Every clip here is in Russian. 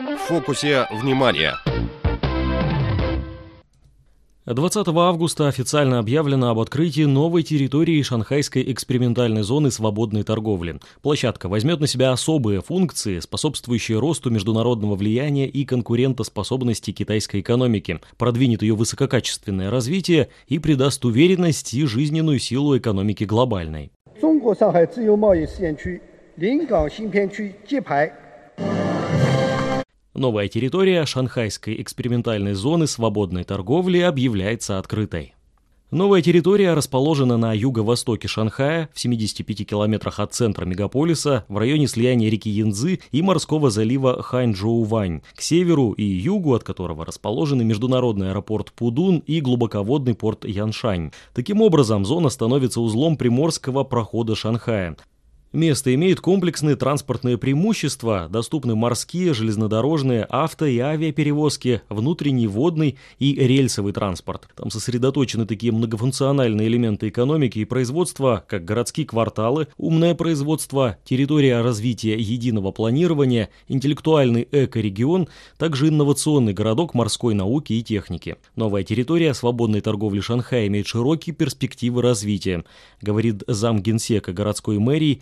В фокусе внимания. 20 августа официально объявлено об открытии новой территории шанхайской экспериментальной зоны свободной торговли. Площадка возьмет на себя особые функции, способствующие росту международного влияния и конкурентоспособности китайской экономики, продвинет ее высококачественное развитие и придаст уверенность и жизненную силу экономики глобальной. 中国上海自由贸易试验区临港新片区揭牌 Новая территория шанхайской экспериментальной зоны свободной торговли объявляется открытой. Новая территория расположена на юго-востоке Шанхая, в 75 километрах от центра мегаполиса, в районе слияния реки Янзы и морского залива Ханчжоувань, к северу и югу от которого расположены международный аэропорт Пудун и глубоководный порт Яншань. Таким образом, зона становится узлом приморского прохода Шанхая. Место имеет комплексные транспортные преимущества, доступны морские, железнодорожные, авто и авиаперевозки, внутренний, водный и рельсовый транспорт. Там сосредоточены такие многофункциональные элементы экономики и производства, как городские кварталы, умное производство, территория развития единого планирования, интеллектуальный экорегион, также инновационный городок морской науки и техники. Новая территория свободной торговли Шанхая имеет широкие перспективы развития, говорит зам генсека городской мэрии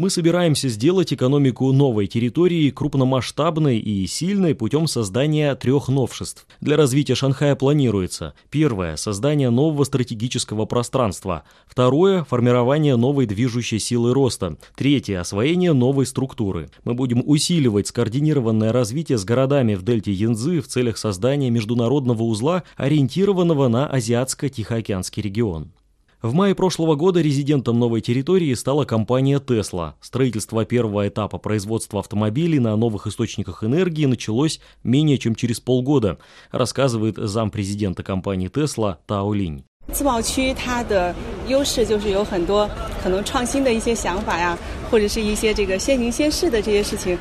мы собираемся сделать экономику новой территории крупномасштабной и сильной путем создания трех новшеств. Для развития Шанхая планируется первое – создание нового стратегического пространства, второе – формирование новой движущей силы роста, третье – освоение новой структуры. Мы будем усиливать скоординированное развитие с городами в дельте Янзы в целях создания международного узла, ориентированного на Азиатско-Тихоокеанский регион. В мае прошлого года резидентом новой территории стала компания Tesla. Строительство первого этапа производства автомобилей на новых источниках энергии началось менее чем через полгода, рассказывает зампрезидента компании Tesla Тао Линь. 自贸区它的优势就是有很多可能创新的一些想法呀，或者是一些这个先行先试的这些事情。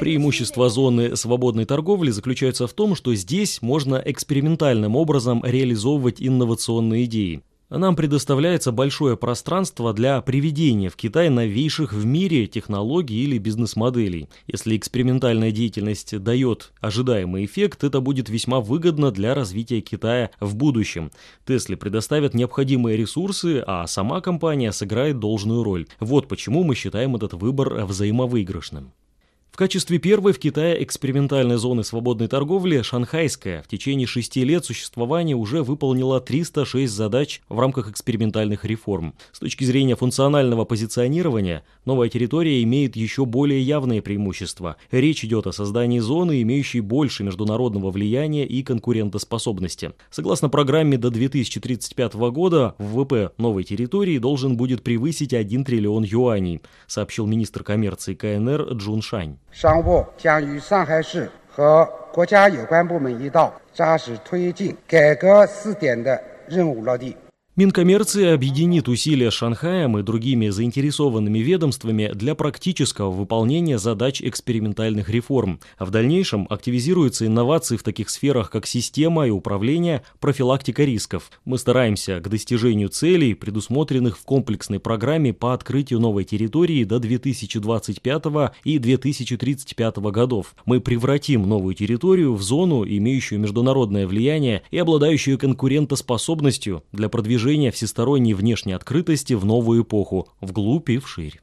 Преимущество зоны свободной торговли заключается в том, что здесь можно экспериментальным образом реализовывать инновационные идеи. Нам предоставляется большое пространство для приведения в Китай новейших в мире технологий или бизнес-моделей. Если экспериментальная деятельность дает ожидаемый эффект, это будет весьма выгодно для развития Китая в будущем. Тесли предоставят необходимые ресурсы, а сама компания сыграет должную роль. Вот почему мы считаем этот выбор взаимовыигрышным. В качестве первой в Китае экспериментальной зоны свободной торговли Шанхайская в течение шести лет существования уже выполнила 306 задач в рамках экспериментальных реформ. С точки зрения функционального позиционирования, новая территория имеет еще более явные преимущества. Речь идет о создании зоны, имеющей больше международного влияния и конкурентоспособности. Согласно программе до 2035 года, ВВП новой территории должен будет превысить 1 триллион юаней, сообщил министр коммерции КНР Джун Шань. 商务部将与上海市和国家有关部门一道，扎实推进改革试点的任务落地。Минкоммерция объединит усилия с Шанхаем и другими заинтересованными ведомствами для практического выполнения задач экспериментальных реформ, а в дальнейшем активизируются инновации в таких сферах, как система и управление, профилактика рисков. Мы стараемся к достижению целей, предусмотренных в комплексной программе по открытию новой территории до 2025 и 2035 годов. Мы превратим новую территорию в зону, имеющую международное влияние и обладающую конкурентоспособностью для продвижения движения всесторонней внешней открытости в новую эпоху, вглубь и вширь.